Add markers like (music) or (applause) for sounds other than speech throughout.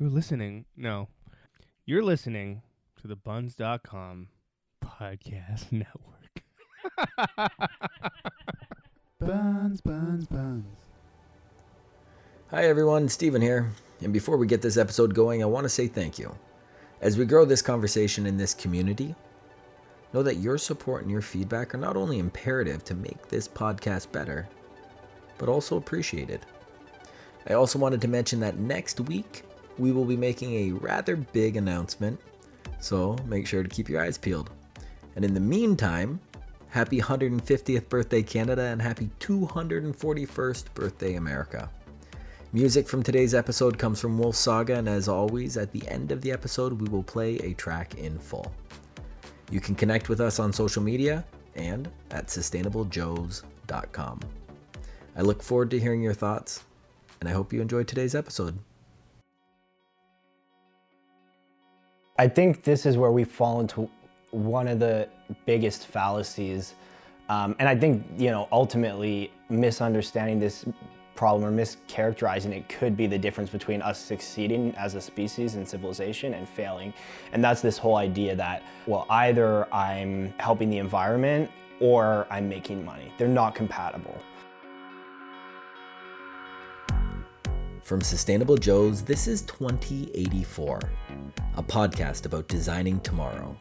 You're listening. No. You're listening to the bunz.com podcast (laughs) network. Bunz, Bunz, Bunz. Hi everyone, Stephen here. And before we get this episode going, I want to say thank you. As we grow this conversation in this community, know that your support and your feedback are not only imperative to make this podcast better, but also appreciated. I also wanted to mention that next week we will be making a rather big announcement, so make sure to keep your eyes peeled. And in the meantime, happy 150th birthday Canada and happy 241st birthday America. Music from today's episode comes from Wolf Saga, and as always, at the end of the episode, we will play a track in full. You can connect with us on social media and at sustainablejoes.com. I look forward to hearing your thoughts, and I hope you enjoyed today's episode. I think this is where we fall into one of the biggest fallacies. Um, and I think, you know, ultimately misunderstanding this problem or mischaracterizing it could be the difference between us succeeding as a species and civilization and failing. And that's this whole idea that, well, either I'm helping the environment or I'm making money. They're not compatible. From Sustainable Joes, this is 2084, a podcast about designing tomorrow,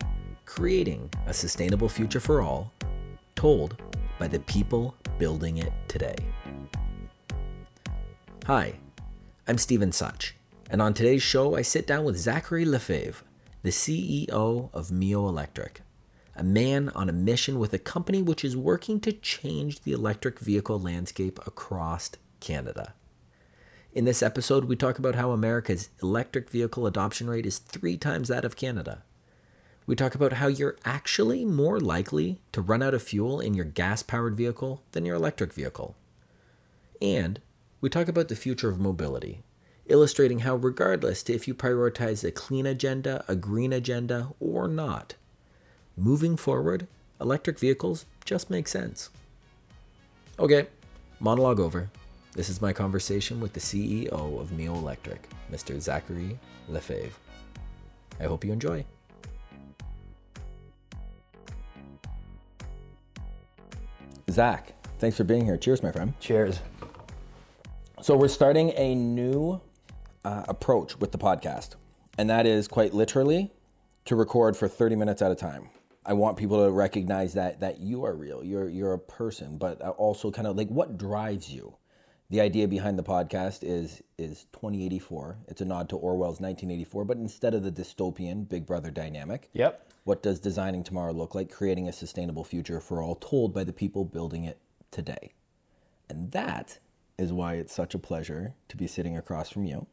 creating a sustainable future for all, told by the people building it today. Hi, I'm Stephen Such, and on today's show, I sit down with Zachary Lefevre, the CEO of Meo Electric, a man on a mission with a company which is working to change the electric vehicle landscape across Canada. In this episode, we talk about how America's electric vehicle adoption rate is three times that of Canada. We talk about how you're actually more likely to run out of fuel in your gas powered vehicle than your electric vehicle. And we talk about the future of mobility, illustrating how, regardless to if you prioritize a clean agenda, a green agenda, or not, moving forward, electric vehicles just make sense. Okay, monologue over. This is my conversation with the CEO of Meo Electric, Mr. Zachary Lefevre. I hope you enjoy. Zach, thanks for being here. Cheers, my friend. Cheers. So, we're starting a new uh, approach with the podcast, and that is quite literally to record for 30 minutes at a time. I want people to recognize that that you are real. You're you're a person, but also kind of like what drives you the idea behind the podcast is is 2084. It's a nod to Orwell's 1984, but instead of the dystopian Big Brother dynamic, Yep. what does designing tomorrow look like? Creating a sustainable future for all, told by the people building it today. And that is why it's such a pleasure to be sitting across from you.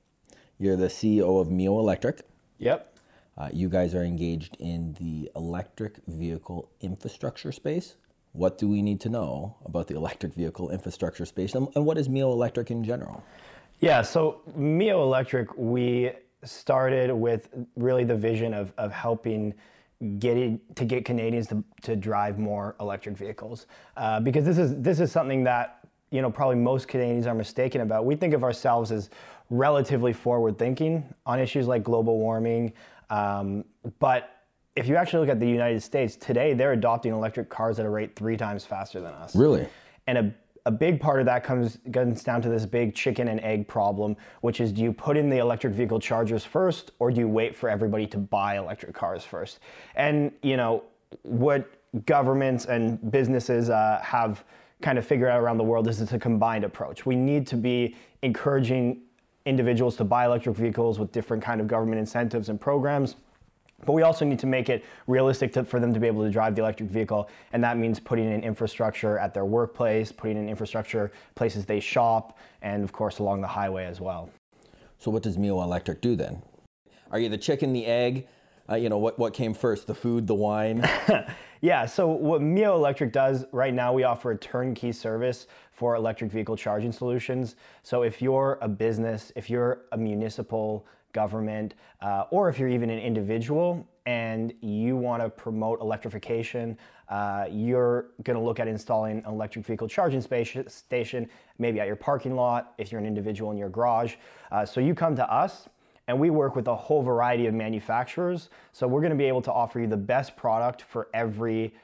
You're the CEO of Meo Electric. Yep. Uh, you guys are engaged in the electric vehicle infrastructure space. What do we need to know about the electric vehicle infrastructure space, and, what is Meo Electric in general? Yeah, so Meo Electric, we started with really the vision of, of helping getting to get Canadians to, to drive more electric vehicles uh, because this is this is something that you know probably most Canadians are mistaken about. We think of ourselves as relatively forward thinking on issues like global warming, um, but if you actually look at the United States today, they're adopting electric cars at a rate three times faster than us. Really? And a, a big part of that comes, comes down to this big chicken and egg problem, which is do you put in the electric vehicle chargers first or do you wait for everybody to buy electric cars first? And, you know, what governments and businesses uh, have kind of figured out around the world is it's a combined approach. We need to be encouraging individuals to buy electric vehicles with different kind of government incentives and programs but we also need to make it realistic to, for them to be able to drive the electric vehicle, and that means putting in infrastructure at their workplace, putting in infrastructure places they shop, and of course along the highway as well. So, what does Meo Electric do then? Are you the chicken, the egg? Uh, you know, what, what came first, the food, the wine? (laughs) yeah, so what Meo Electric does right now, we offer a turnkey service for electric vehicle charging solutions. So if you're a business, if you're a municipal government, uh, or if you're even an individual and you want to promote electrification, uh, you're going to look at installing an electric vehicle charging station, maybe at your parking lot, if you're an individual in your garage. Uh, so you come to us And we work with a whole variety of manufacturers. So we're going to be able to offer you the best product for every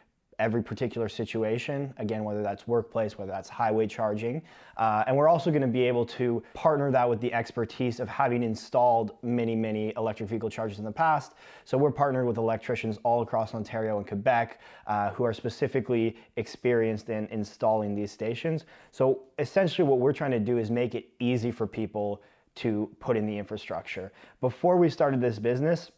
every particular situation, again, whether that's workplace, whether that's highway charging. Uh, and we're also going to be able to partner that with the expertise of having installed many, many electric vehicle chargers in the past. So we're partnered with electricians all across Ontario and Quebec uh, who are specifically experienced in installing these stations. So essentially, what we're trying to do is make it easy for people to put in the infrastructure. Before we started this business,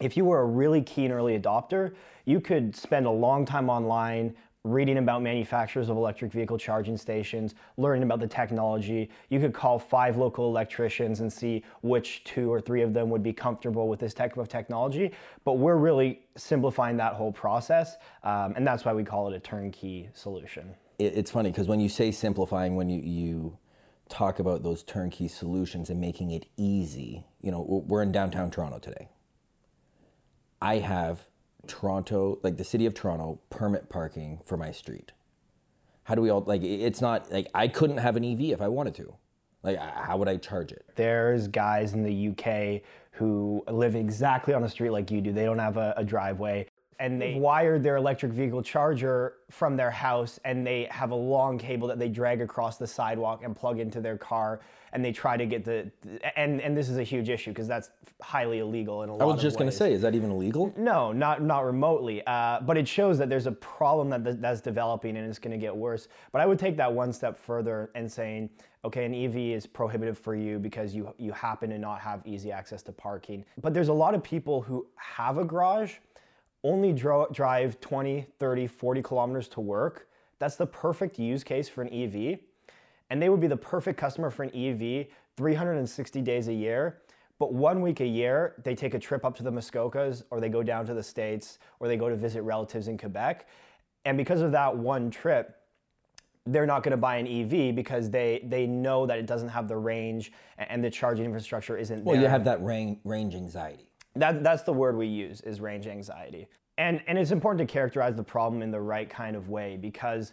if you were a really keen early adopter, you could spend a long time online reading about manufacturers of electric vehicle charging stations, learning about the technology. You could call five local electricians and see which two or three of them would be comfortable with this type of technology. But we're really simplifying that whole process, um, and that's why we call it a turnkey solution. It's funny because when you say simplifying, when you, you talk about those turnkey solutions and making it easy, you know, we're in downtown Toronto today. I have Toronto, like the city of Toronto, permit parking for my street. How do we all like? It's not like I couldn't have an EV if I wanted to. Like, how would I charge it? There's guys in the UK who live exactly on the street like you do. They don't have a, a driveway and they wired their electric vehicle charger from their house and they have a long cable that they drag across the sidewalk and plug into their car and they try to get the and and this is a huge issue because that's highly illegal in a lot I was just going to say, is that even illegal? No, not not remotely. Uh, but it shows that there's a problem that that's developing and it's going to get worse. But I would take that one step further and saying, okay, an EV is prohibitive for you because you you happen to not have easy access to parking. But there's a lot of people who have a garage only dro- drive 20, 30, 40 kilometers to work, that's the perfect use case for an EV. And they would be the perfect customer for an EV 360 days a year. But one week a year, they take a trip up to the Muskokas or they go down to the States or they go to visit relatives in Quebec. And because of that one trip, they're not going to buy an EV because they they know that it doesn't have the range and the charging infrastructure isn't well, there. you have that range, range anxiety. That, that's the word we use is range anxiety. And, and it's important to characterize the problem in the right kind of way because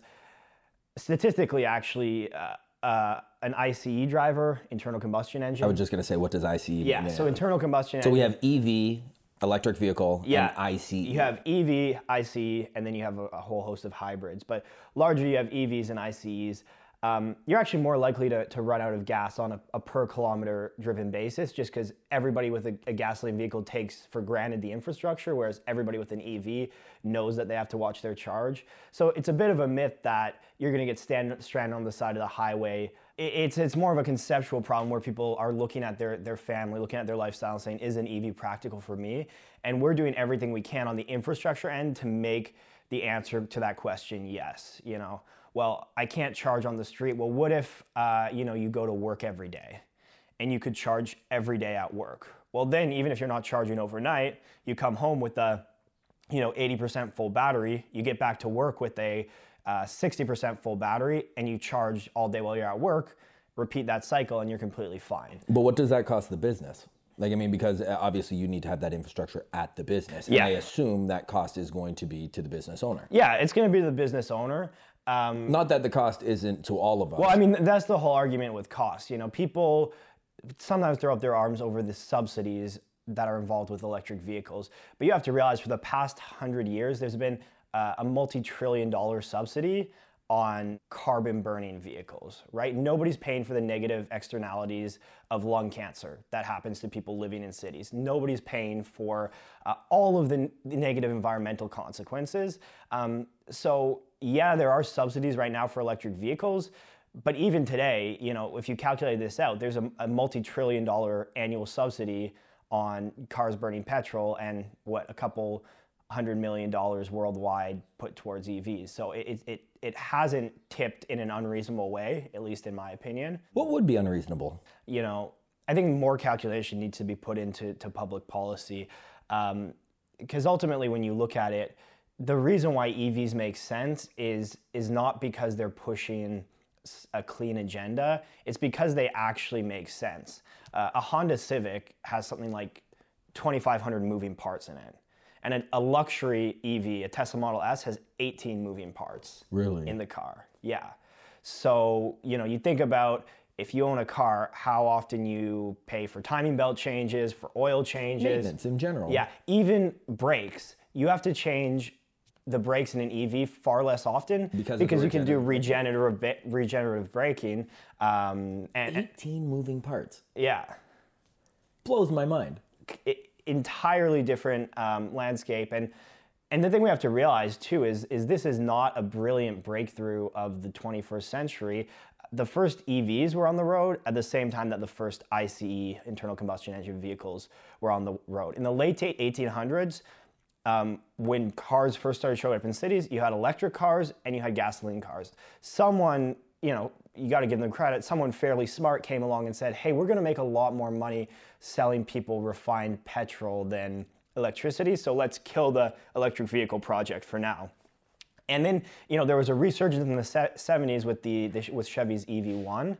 statistically, actually, uh, uh, an ICE driver, internal combustion engine. I was just going to say, what does ICE mean? Yeah, so internal combustion So we have EV, electric vehicle, yeah, and ICE. You have EV, ICE, and then you have a, a whole host of hybrids. But largely, you have EVs and ICEs um, you're actually more likely to, to run out of gas on a, a per kilometer driven basis just because everybody with a, a, gasoline vehicle takes for granted the infrastructure, whereas everybody with an EV knows that they have to watch their charge. So it's a bit of a myth that you're going to get stand, stranded on the side of the highway. It, it's, it's more of a conceptual problem where people are looking at their, their family, looking at their lifestyle, and saying, is an EV practical for me? And we're doing everything we can on the infrastructure end to make the answer to that question yes. You know, well, I can't charge on the street. Well, what if uh, you know you go to work every day, and you could charge every day at work? Well, then even if you're not charging overnight, you come home with a you know 80% full battery. You get back to work with a uh, 60% full battery, and you charge all day while you're at work. Repeat that cycle, and you're completely fine. But what does that cost the business? Like, I mean, because uh, obviously you need to have that infrastructure at the business. And yeah. I assume that cost is going to be to the business owner. Yeah, it's going to be the business owner. Um, Not that the cost isn't to all of us. Well, I mean, that's the whole argument with cost. You know, people sometimes throw up their arms over the subsidies that are involved with electric vehicles. But you have to realize for the past hundred years, there's been uh, a multi trillion dollar subsidy on carbon burning vehicles, right? Nobody's paying for the negative externalities of lung cancer that happens to people living in cities. Nobody's paying for uh, all of the, n- negative environmental consequences. Um, so, yeah, there are subsidies right now for electric vehicles. But even today, you know, if you calculate this out, there's a, a multi-trillion dollar annual subsidy on cars burning petrol and what a couple hundred million dollars worldwide put towards EVs. So it, it, it hasn't tipped in an unreasonable way, at least in my opinion. What would be unreasonable? You know, I think more calculation needs to be put into to public policy. Because um, ultimately, when you look at it, the reason why EVs make sense is is not because they're pushing a clean agenda. It's because they actually make sense. Uh, a Honda Civic has something like 2,500 moving parts in it, and a, luxury EV, a Tesla Model S, has 18 moving parts. Really? In the car, yeah. So you know, you think about if you own a car, how often you pay for timing belt changes, for oil changes. Maintenance in general. Yeah, even brakes. You have to change the brakes in an EV far less often Because because you can do regenerative regenerative braking. Um, and 18 moving parts. yeah, Blows my mind. i- entirely different um, landscape. And and the thing we have to realize too is is this is not a brilliant breakthrough of the 21st century. The first EVs were on the road at the same time that the first ICE internal combustion engine vehicles were on the road. In the late 1800s um, when cars first started showing up in cities, you had electric cars and you had gasoline cars. Someone, you know, you got to give them credit. Someone fairly smart came along and said, "Hey, we're going to make a lot more money selling people refined petrol than electricity, so let's kill the electric vehicle project for now." And then, you know, there was a resurgence in the 70s with the, the with Chevy's EV1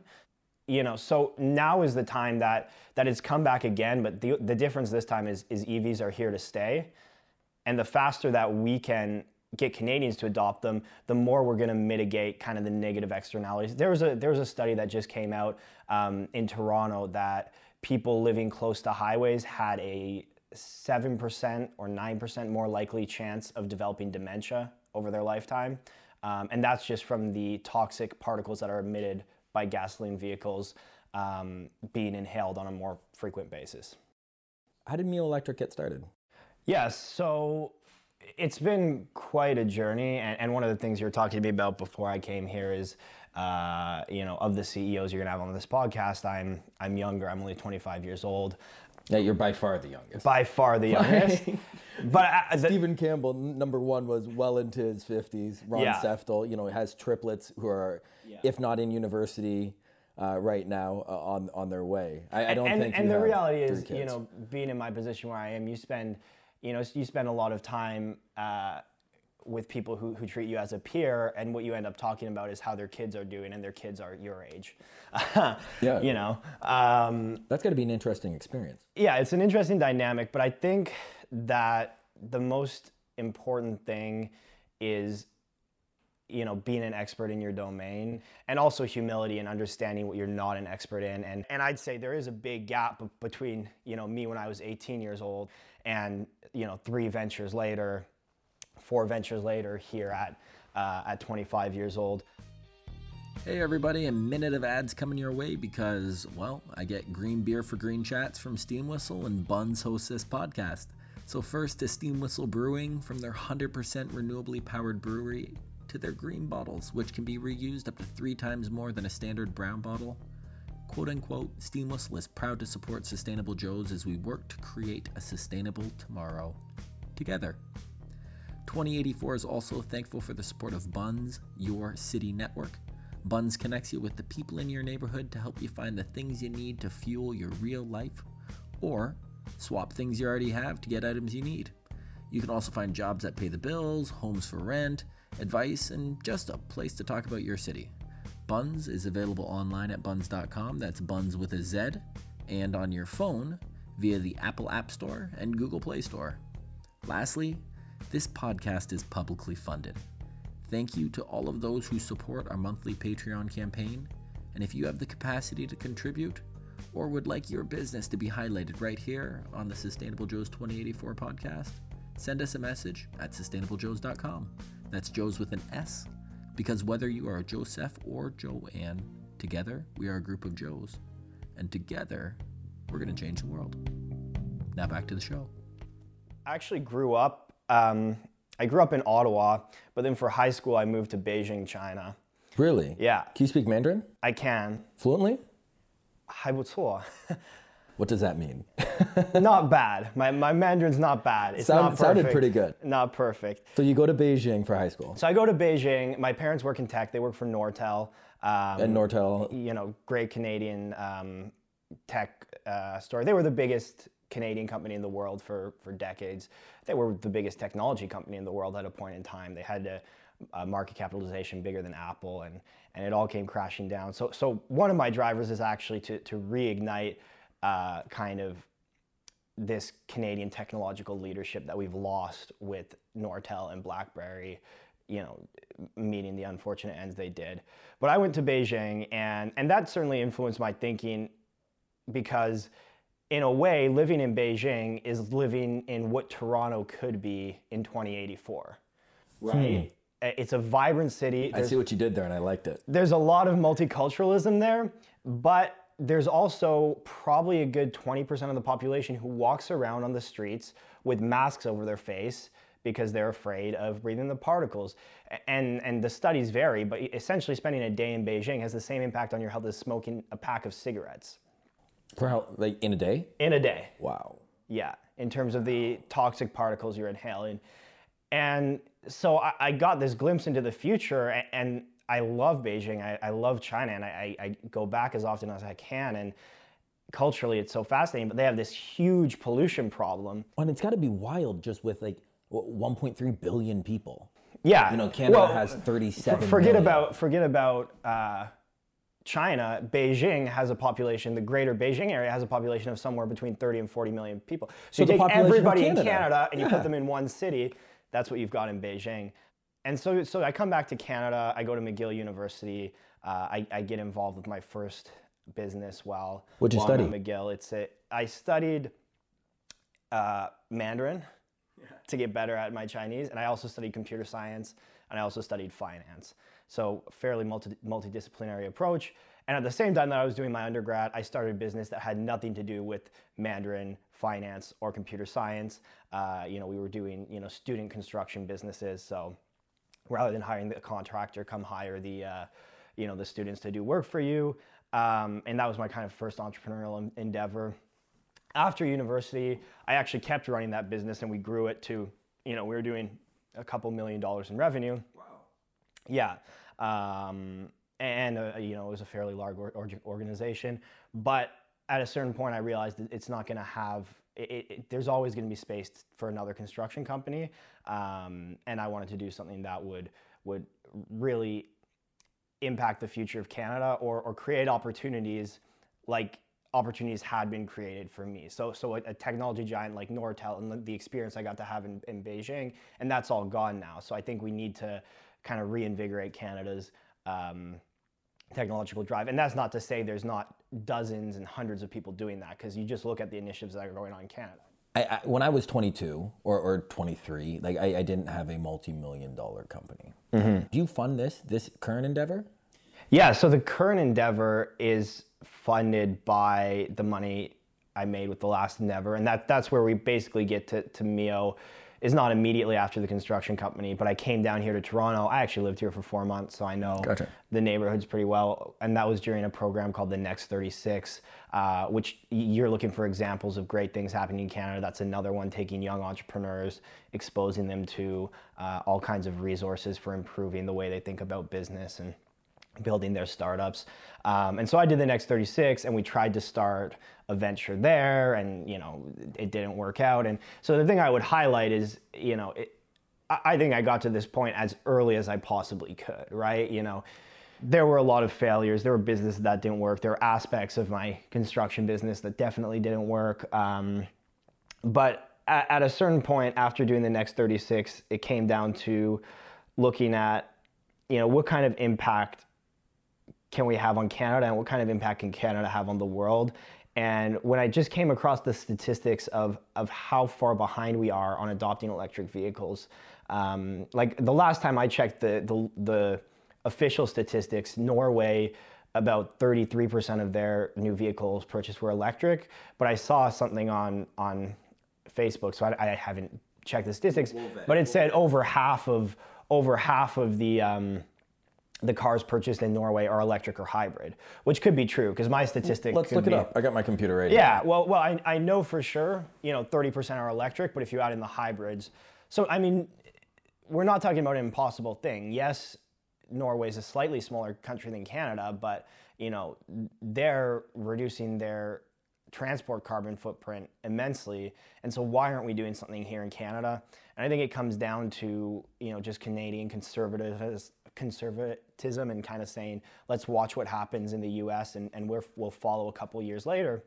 you know so now is the time that that it's come back again but the, the difference this time is is evs are here to stay and the faster that we can get canadians to adopt them the more we're going to mitigate kind of the negative externalities there was a there was a study that just came out um, in toronto that people living close to highways had a 7% or 9% more likely chance of developing dementia over their lifetime um, and that's just from the toxic particles that are emitted by gasoline vehicles um, being inhaled on a more frequent basis. How did Meo Electric get started? Yes, so it's been quite a journey, and, and one of the things you were talking to me about before I came here is, uh, you know, of the CEOs you're gonna have on this podcast, I'm I'm younger. I'm only 25 years old, Yeah, you're by far the youngest. by far the youngest. (laughs) but I, the, Stephen Campbell, number one, was well into his 50s. Ron Yeah. Seftel, you know, has triplets who are, if not in university uh, right now, uh, on on their way. I, I don't and, think. and you the have reality three is, you know, being in my position where I am, you spend, you know, you spend a lot of time uh, with people who, who treat you as a peer, and what you end up talking about is how their kids are doing, and their kids are your age. (laughs) Yeah. You know, um, that's got to be an interesting experience. yeah, it's an interesting dynamic, but I think that the most important thing is you know being an expert in your domain and also humility and understanding what you're not an expert in and and I'd say there is a big gap between you know me when I was 18 years old and you know three ventures later four ventures later here at uh, at 25 years old Hey everybody, a minute of ads coming your way because, well, I get green beer for green chats from Steam Whistle and Bunz hosts this podcast. So first to Steam Whistle Brewing from their 100% renewably powered brewery to their green bottles, which can be reused up to three times more than a standard brown bottle. Quote unquote, Steam Whistle is proud to support Sustainable Joes as we work to create a sustainable tomorrow together. 2084 is also thankful for the support of Bunz, your city network. Bunz connects you with the people in your neighborhood to help you find the things you need to fuel your real life, or swap things you already have to get items you need. You can also find jobs that pay the bills, homes for rent, advice, and just a place to talk about your city. Bunz is available online at bunz.com, that's buns with a Z, and on your phone via the Apple App Store and Google Play Store. Lastly, this podcast is publicly funded. Thank you to all of those who support our monthly Patreon campaign. And if you have the capacity to contribute, or would like your business to be highlighted right here on the Sustainable Joe's 2084 podcast, send us a message at sustainablejoes.com. That's Joe's with an S, because whether you are a Joseph or Joanne, together we are a group of Joes. And together, we're going to change the world. Now back to the show. I actually grew up. Um, I grew up in Ottawa, but then for high school I moved to Beijing, China. Really? Yeah, Can you speak Mandarin I can. fluently? 还不错. (laughs) What does that mean? (laughs) not bad. My, my Mandarin's not bad. It's Sound- not sounded pretty good. Not perfect. So you go to Beijing for high school, So I go to Beijing. My parents work in tech. They work for Nortel. Um, and Nortel. you know, great Canadian um, tech uh, store. They were the biggest Canadian company in the world for, for decades. They were the biggest technology company in the world at a point in time. They had a, a market capitalization bigger than Apple, and, and it all came crashing down. So, so one of my drivers is actually to, to reignite uh, kind of this Canadian technological leadership that we've lost with Nortel and BlackBerry you know, meeting the unfortunate ends they did. But I went to Beijing, and and that certainly influenced my thinking because in a way, living in Beijing is living in what Toronto could be in 2084. Right? It's a vibrant city. I There's, see what you did there, and I liked it. there's a lot of multiculturalism there, but there's also probably a good 20% of the population who walks around on the streets with masks over their face because they're afraid of breathing the particles. And, and the studies vary, but essentially spending a day in Beijing has the same impact on your health as smoking a pack of cigarettes For how, like, in a day? in a day. Wow. Yeah, in terms of the toxic particles you're inhaling. And so I, I got this glimpse into the future, and, and I love Beijing. I, I love China, and I, I I go back as often as I can. And culturally, it's so fascinating. But they have this huge pollution problem. And it's got to be wild just with like 1.3 billion people. Yeah, You know, Canada well, has 37 forget million. about forget about uh, China. Beijing has a population. The greater Beijing area has a population of somewhere between 30 and 40 million people. So, the you take everybody in Canada. Canada and you Yeah. put them in one city. That's what you've got in Beijing. And so, so I come back to Canada. I go to McGill University. Uh, I, I get involved with my first business while What'd you while study? at McGill. It's a, I studied uh, Mandarin to get better at my Chinese, and I also studied computer science, and I also studied finance. So fairly multi- multidisciplinary approach. And at the same time that I was doing my undergrad, I started a business that had nothing to do with Mandarin, finance, or computer science. Uh, you know, we were doing you know student construction businesses. So rather than hiring the contractor, come hire the uh, you know the students to do work for you. Um, and that was my kind of first entrepreneurial en- endeavor after university, I actually kept running that business and we grew it to, you know, we were doing a couple million dollars in revenue. Wow. Yeah. Um, and, uh, you know, it was a fairly large or, or- organization. But at a certain point, I realized that it's not going to have, it, it, there's always going to be space for another construction company. Um, and I wanted to do something that would, would really impact the future of Canada or, or create opportunities like opportunities had been created for me. So, so a, a technology giant like Nortel and the, the experience I got to have in, in Beijing, and that's all gone now. So I think we need to kind of reinvigorate Canada's um, technological drive. And that's not to say there's not dozens and hundreds of people doing that, because you just look at the initiatives that are going on in Canada. I, I, when I was 22 or, or 23, like I, I didn't have a multi-million dollar company. Mm-hmm. Do you fund this this current endeavor? Yeah, so the current endeavor is funded by the money I made with the last endeavor, and that that's where we basically get to, to Meo. Is not immediately after the construction company, but I came down here to Toronto. I actually lived here for four months, so I know Gotcha. the neighborhoods pretty well. And that was during a program called the Next 36, uh, which you're looking for examples of great things happening in Canada. That's another one taking young entrepreneurs, exposing them to uh, all kinds of resources for improving the way they think about business and building their startups. Um, and so I did the next 36 and we tried to start a venture there and, you know, it didn't work out. And so the thing I would highlight is, you know, it, I think I got to this point as early as I possibly could, right? You know, there were a lot of failures. There were businesses that didn't work. There were aspects of my construction business that definitely didn't work. Um, but at, at a certain point after doing the next 36 it came down to looking at you know what kind of impact can we have on canada and what kind of impact can canada have on the world? And when i just came across the statistics of, of how far behind we are on adopting electric vehicles um, like the last time i checked the, the, the official statistics norway about 33% of their new vehicles purchased were electric but i saw something on on Facebook, so I, I haven't checked the statistics, but it said over half of over half of the um, the cars purchased in Norway are electric or hybrid, which could be true because my statistic. Let's could look it up. I got my computer right here. Yeah, well, well, I, I know for sure, you know, 30% are electric, but if you add in the hybrids, so I mean, we're not talking about an impossible thing. Yes, Norway is a slightly smaller country than Canada, but you know, they're reducing their transport carbon footprint immensely. And so why aren't we doing something here in Canada? And I think it comes down to, you know, just Canadian conservative conservatism and kind of saying, let's watch what happens in the US and, and we're, we'll follow a couple years later.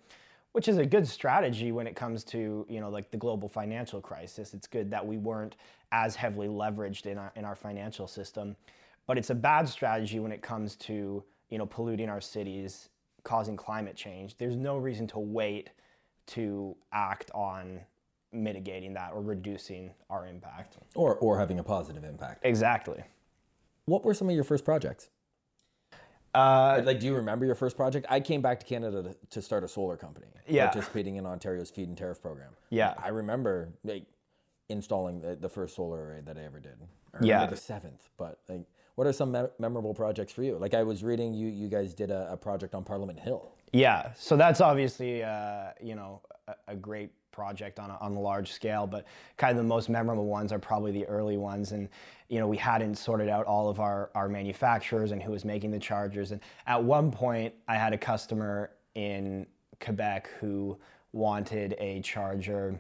which is a good strategy when it comes to you know like the global financial crisis. It's good that we weren't as heavily leveraged in our in our financial system, but it's a bad strategy when it comes to you know polluting our cities, causing climate change. There's no reason to wait to act on mitigating that or reducing our impact. Or, or having a positive impact. Exactly. What were some of your first projects? Uh, like, do you remember your first project? I came back to Canada to, to start a solar company, Yeah. participating in Ontario's feed-in tariff program. Yeah. I remember like installing the, the first solar array that I ever did. I Yeah. the seventh. But like, what are some me- memorable projects for you? Like, I was reading you you guys did a, a project on Parliament Hill. Yeah, so that's obviously uh, you know a, a great project on a, on a large scale, but kind of the most memorable ones are probably the early ones, and you know we hadn't sorted out all of our our manufacturers and who was making the chargers, and at one point I had a customer in Quebec who wanted a charger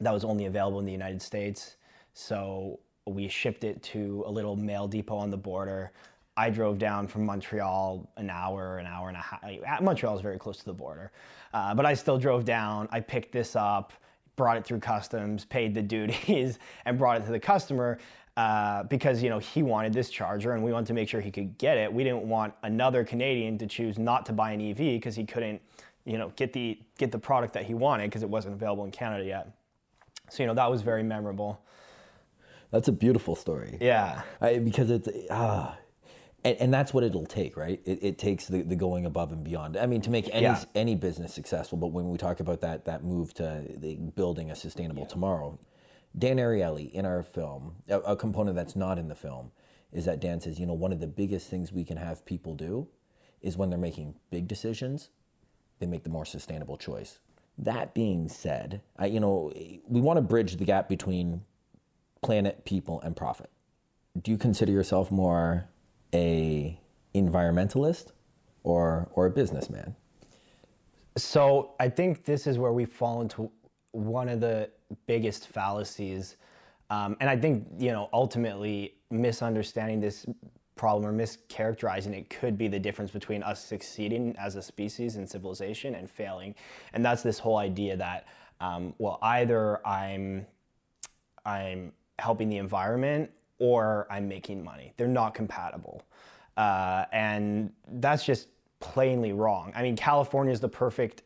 that was only available in the United States. So we shipped it to a little mail depot on the border. I drove down from Montreal an hour, an hour and a half. Montreal is very close to the border, uh, but I still drove down. I picked this up, brought it through customs, paid the (laughs) duties, and brought it to the customer. Uh, because you know he wanted this charger and we wanted to make sure he could get it. We didn't want another Canadian to choose not to buy an EV because he couldn't, you know, get the get the product that he wanted because it wasn't available in Canada yet. So you know that was very memorable. That's a beautiful story. Yeah. I, because it's ah, and, and that's what it'll take, right? It, it takes the, the going above and beyond. I mean, to make any Yeah. any business successful. But when we talk about that that move to the building a sustainable tomorrow, Dan Ariely in our film, a, a component that's not in the film, is that Dan says, you know, one of the biggest things we can have people do is when they're making big decisions, they make the more sustainable choice. That being said, I, you know, we want to bridge the gap between planet, people, and profit. Do you consider yourself more a environmentalist or or a businessman? So I think this is where we fall into one of the biggest fallacies, um, and I think you know ultimately misunderstanding this problem or mischaracterizing it could be the difference between us succeeding as a species and civilization and failing, and that's this whole idea that um, well either I'm I'm helping the environment or I'm making money. They're not compatible. Uh, and that's just plainly wrong. I mean, California is the perfect,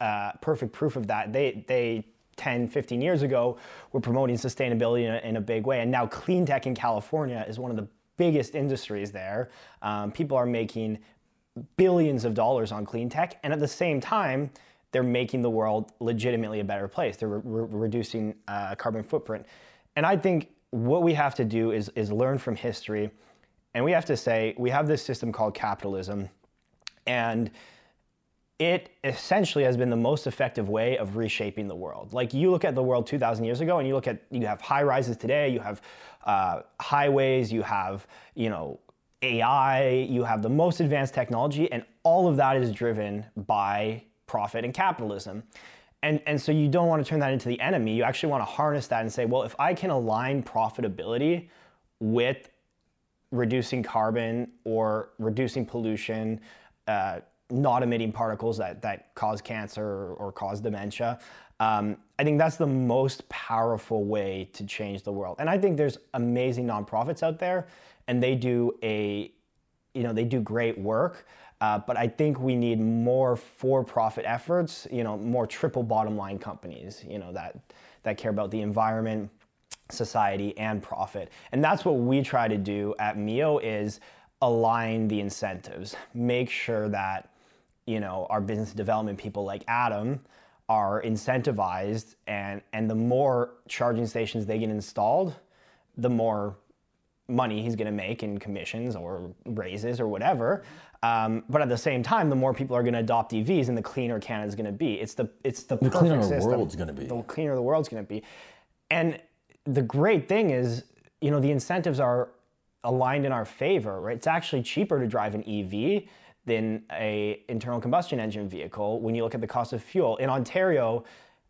uh, perfect proof of that. They, they 10, 15 years ago were promoting sustainability in a, in a big way. And now clean tech in California is one of the biggest industries there. Um, people are making billions of dollars on clean tech. And at the same time, they're making the world legitimately a better place. They're re- re- reducing uh, carbon footprint. And I think what we have to do is, is learn from history. And we have to say, we have this system called capitalism. And it essentially has been the most effective way of reshaping the world. Like you look at the world 2,000 years ago, and you look at you have high rises today, you have uh, highways, you have you know AI, you have the most advanced technology, and all of that is driven by profit and capitalism. And, and so you don't want to turn that into the enemy. You actually want to harness that and say, well, if I can align profitability with reducing carbon or reducing pollution, uh, not emitting particles that, that cause cancer or, cause dementia. Um, I think that's the most powerful way to change the world. And I think there's amazing nonprofits out there, and they do a, you know, they do great work. Uh, but I think we need more for-profit efforts. You know, more triple bottom line companies. You know that that care about the environment, society, and profit. And that's what we try to do at Meo is align the incentives, make sure that you know our business development people like Adam are incentivized, and and the more charging stations they get installed, the more money he's going to make in commissions or raises or whatever. Um, but at the same time, the more people are going to adopt EVs, and the cleaner Canada's going to be. It's the it's the, The cleaner the system. world's gonna be. The cleaner the world's going to be. And the great thing is, you know, the incentives are aligned in our favor, right? It's actually cheaper to drive an EV than a internal combustion engine vehicle when you look at the cost of fuel. In Ontario,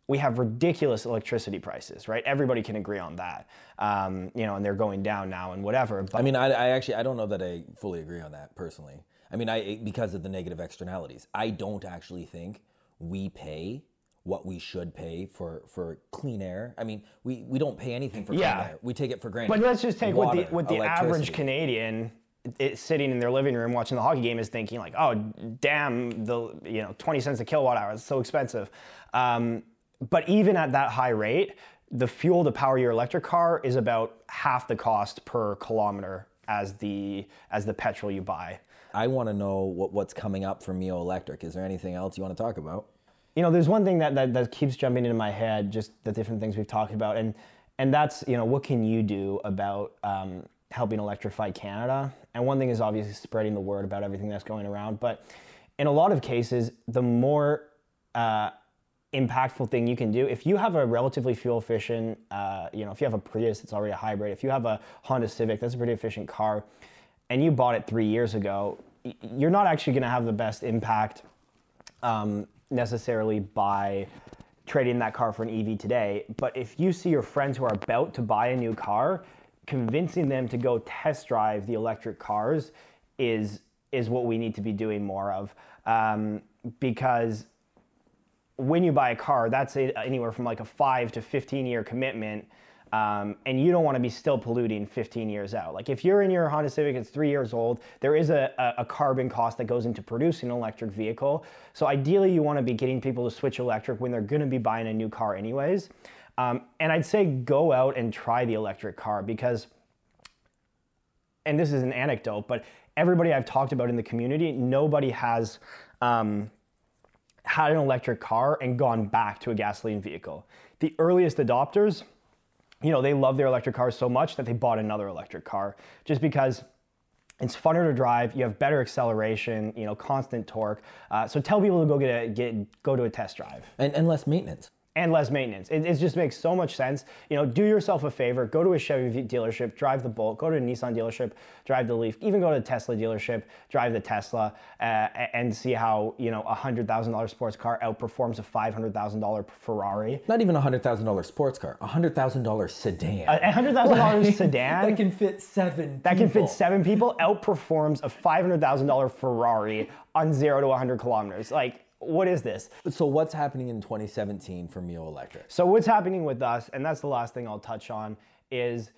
we have ridiculous electricity prices, right? Everybody can agree on that. Um, you know, and they're going down now and whatever. But I mean, I, I actually I don't know that I fully agree on that personally. I mean, I because of the negative externalities. I don't actually think we pay what we should pay for for clean air. I mean, we we don't pay anything for Yeah. clean air. We take it for granted. But let's just take what the what the average. Canadian it, sitting in their living room watching the hockey game is thinking like, oh damn, the you know 20 cents a kilowatt hour, it's so expensive. Um, but even at that high rate, the fuel to power your electric car is about half the cost per kilometer as the as the petrol you buy. I want to know what, what's coming up for Meo Electric. Is there anything else you want to talk about? you know, there's one thing that, that, that keeps jumping into my head, just the different things we've talked about, and and that's you know, what can you do about um, helping electrify Canada? And one thing is obviously spreading the word about everything that's going around, but in a lot of cases, the more uh, impactful thing you can do, if you have a relatively fuel efficient, uh, you know, if you have a Prius that's already a hybrid, if you have a Honda Civic that's a pretty efficient car, and you bought it three years ago, you're not actually going to have the best impact um, necessarily by trading that car for an EV today. But if you see your friends who are about to buy a new car, convincing them to go test drive the electric cars is is what we need to be doing more of um, because when you buy a car, that's a, anywhere from like a five to 15 year commitment. Um, and you don't want to be still polluting 15 years out. Like if you're in your Honda Civic, it's three years old, there is a, a, carbon cost that goes into producing an electric vehicle. So ideally, you want to be getting people to switch electric when they're going to be buying a new car, anyways. Um, and I'd say go out and try the electric car because and this is an anecdote, but everybody I've talked about in the community, nobody has um, had an electric car and gone back to a gasoline vehicle. The earliest adopters, you know, they love their electric cars so much that they bought another electric car just because it's funner to drive. You have better acceleration, you know, constant torque. Uh, so tell people to go get a get go to a test drive And, and less maintenance. And less maintenance. It, it just makes so much sense. You know, do yourself a favor, go to a Chevy dealership, drive the Bolt, go to a Nissan dealership, drive the Leaf, even go to a Tesla dealership, drive the Tesla, uh, and see how, you know, a $100,000 sports car outperforms a $500,000 Ferrari. Not even a hundred thousand dollar sports car, a hundred thousand dollar sedan. A $100,000 sedan that can fit seven. that can fit seven people outperforms a $500,000 Ferrari on zero to 100 kilometers. Like, what is this? So what's happening in 2017 for Meo Electric? So what's happening with us, and that's the last thing I'll touch on, is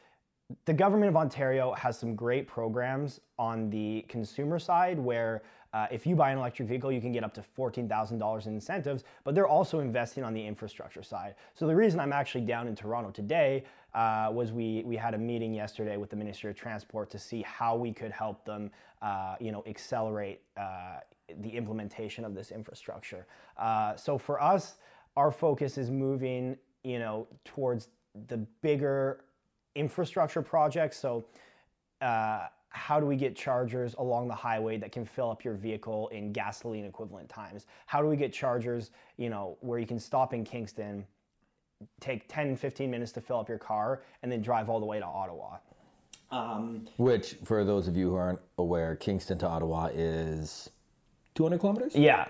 the government of Ontario has some great programs on the consumer side where uh, if you buy an electric vehicle, you can get up to $14,000 in incentives, but they're also investing on the infrastructure side. So the reason I'm actually down in Toronto today uh, was we, we had a meeting yesterday with the Ministry of Transport to see how we could help them, uh, you know, accelerate uh, the implementation of this infrastructure. Uh, so for us, our focus is moving, you know, towards the bigger infrastructure projects. So, uh, how do we get chargers along the highway that can fill up your vehicle in gasoline equivalent times? How do we get chargers, you know, where you can stop in Kingston, take 10, 15 minutes to fill up your car, and then drive all the way to Ottawa? Which, for those of you who aren't aware, Kingston to Ottawa is 200 kilometers. Yeah,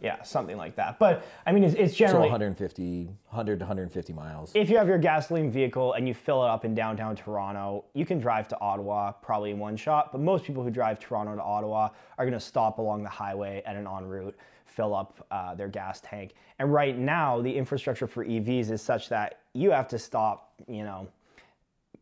yeah, something like that. But I mean, it's, it's So generally 150, 100 to 150 miles. if you have your gasoline vehicle and you fill it up in downtown Toronto, you can drive to Ottawa probably in one shot. But most people who drive Toronto to Ottawa are going to stop along the highway at an ONroute, fill up uh, their gas tank. And right now, the infrastructure for EVs is such that you have to stop, you know,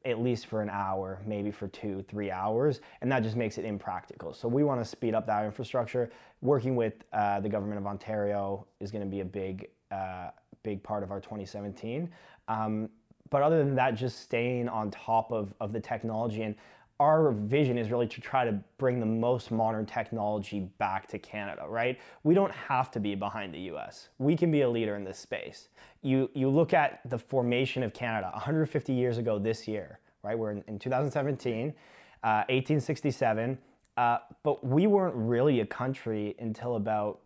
at least for an hour, maybe for two, three hours, and that just makes it impractical. So we want to speed up that infrastructure. Working with uh, the government of Ontario is going to be a big, uh, big part of our 2017. Um, but other than that, just staying on top of, of the technology and our vision is really to try to bring the most modern technology back to Canada, right? We don't have to be behind the US. We can be a leader in this space. You, you look at the formation of Canada 150 years ago this year, right? We're in, in 2017, uh, 1867, uh, but we weren't really a country until about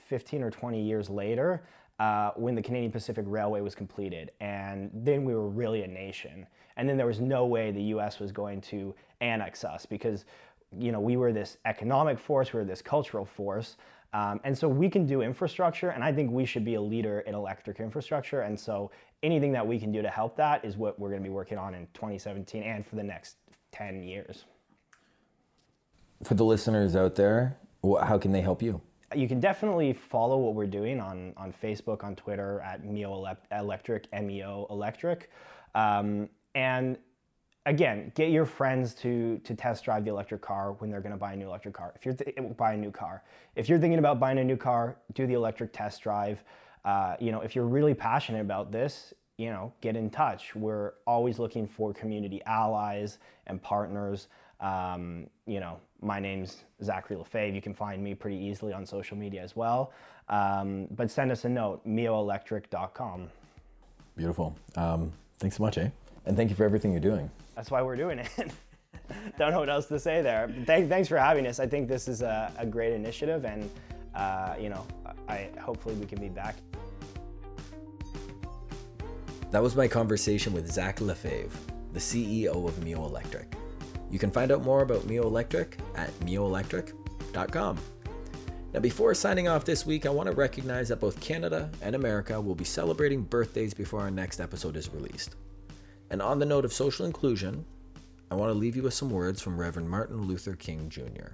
15 or 20 years later uh, when the Canadian Pacific Railway was completed. And then we were really a nation. And then there was no way the US was going to annex us because you know, we were this economic force, we were this cultural force. Um, and so we can do infrastructure, and I think we should be a leader in electric infrastructure. And so anything that we can do to help that is what we're going to be working on in 2017 and for the next 10 years. For the listeners out there, how can they help you? you can definitely follow what we're doing on, on Facebook, on Twitter at Meo Electric, MEO Electric. Um, and again, get your friends to, to test drive the electric car when they're going to buy a new electric car. If you're th- buy a new car, if you're thinking about buying a new car, do the electric test drive. Uh, you know, if you're really passionate about this, you know, get in touch. We're always looking for community allies and partners. Um, you know, my name's Zachary Lefevre. You can find me pretty easily on social media as well. Um, but send us a note, meoelectric.com. Beautiful. Um, thanks so much, eh? And thank you for everything you're doing. That's why we're doing it. (laughs) Don't know what else to say there. Thank, thanks for having us. I think this is a, a great initiative, and uh, you know, I hopefully we can be back. That was my conversation with Zach Lefevre, the CEO of Meo Electric. You can find out more about Meo Electric at meoelectric.com. Now, before signing off this week, I want to recognize that both Canada and America will be celebrating birthdays before our next episode is released. And on the note of social inclusion, I want to leave you with some words from Reverend Martin Luther King Jr.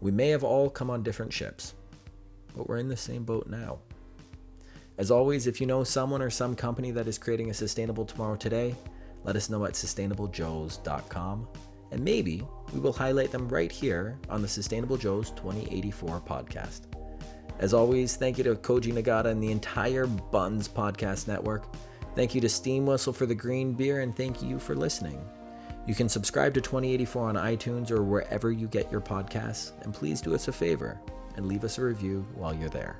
We may have all come on different ships, but we're in the same boat now. As always, if you know someone or some company that is creating a sustainable tomorrow today, let us know at sustainablejoes.com and maybe we will highlight them right here on the Sustainable Joes 2084 podcast. As always, thank you to Koji Nagata and the entire Bunz podcast network. Thank you to Steam Whistle for the green beer, and thank you for listening. You can subscribe to 2084 on iTunes or wherever you get your podcasts, and please do us a favor and leave us a review while you're there.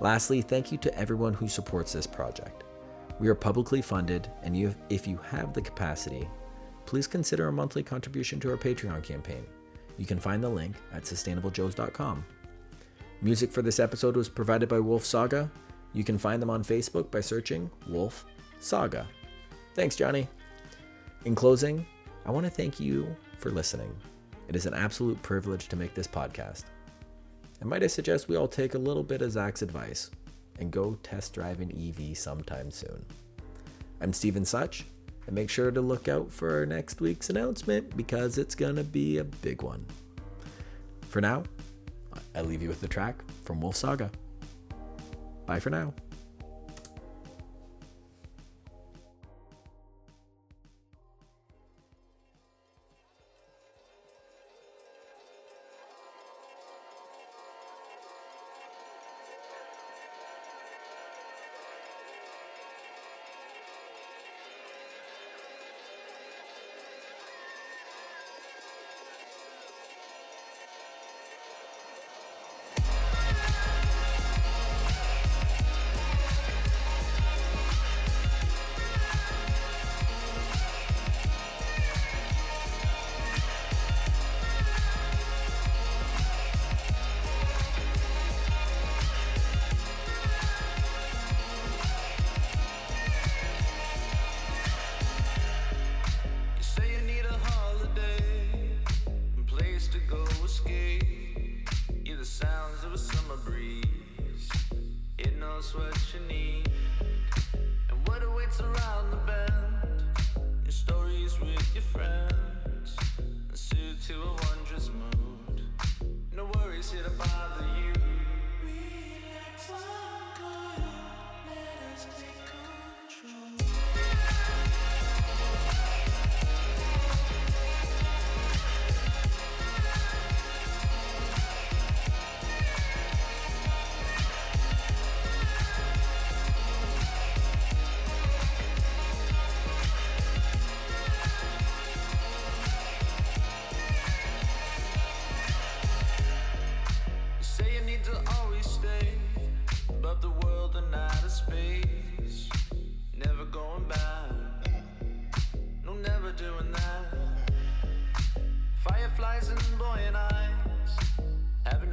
Lastly, thank you to everyone who supports this project. We are publicly funded, and you, if you have the capacity, please consider a monthly contribution to our Patreon campaign. You can find the link at sustainablejoes.com. Music for this episode was provided by Wolf Saga. You can find them on Facebook by searching Wolf Saga. Thanks, Johnny. In closing, I want to thank you for listening. It is an absolute privilege to make this podcast. And might I suggest we all take a little bit of Zach's advice and go test drive an EV sometime soon. I'm Stephen Such, and make sure to look out for next week's announcement because it's going to be a big one. For now, I leave you with the track from Wolf Saga. Bye for now.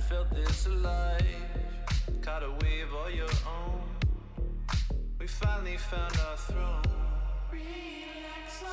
Felt this alive. Caught a wave all your own. We finally found our throne. Relax,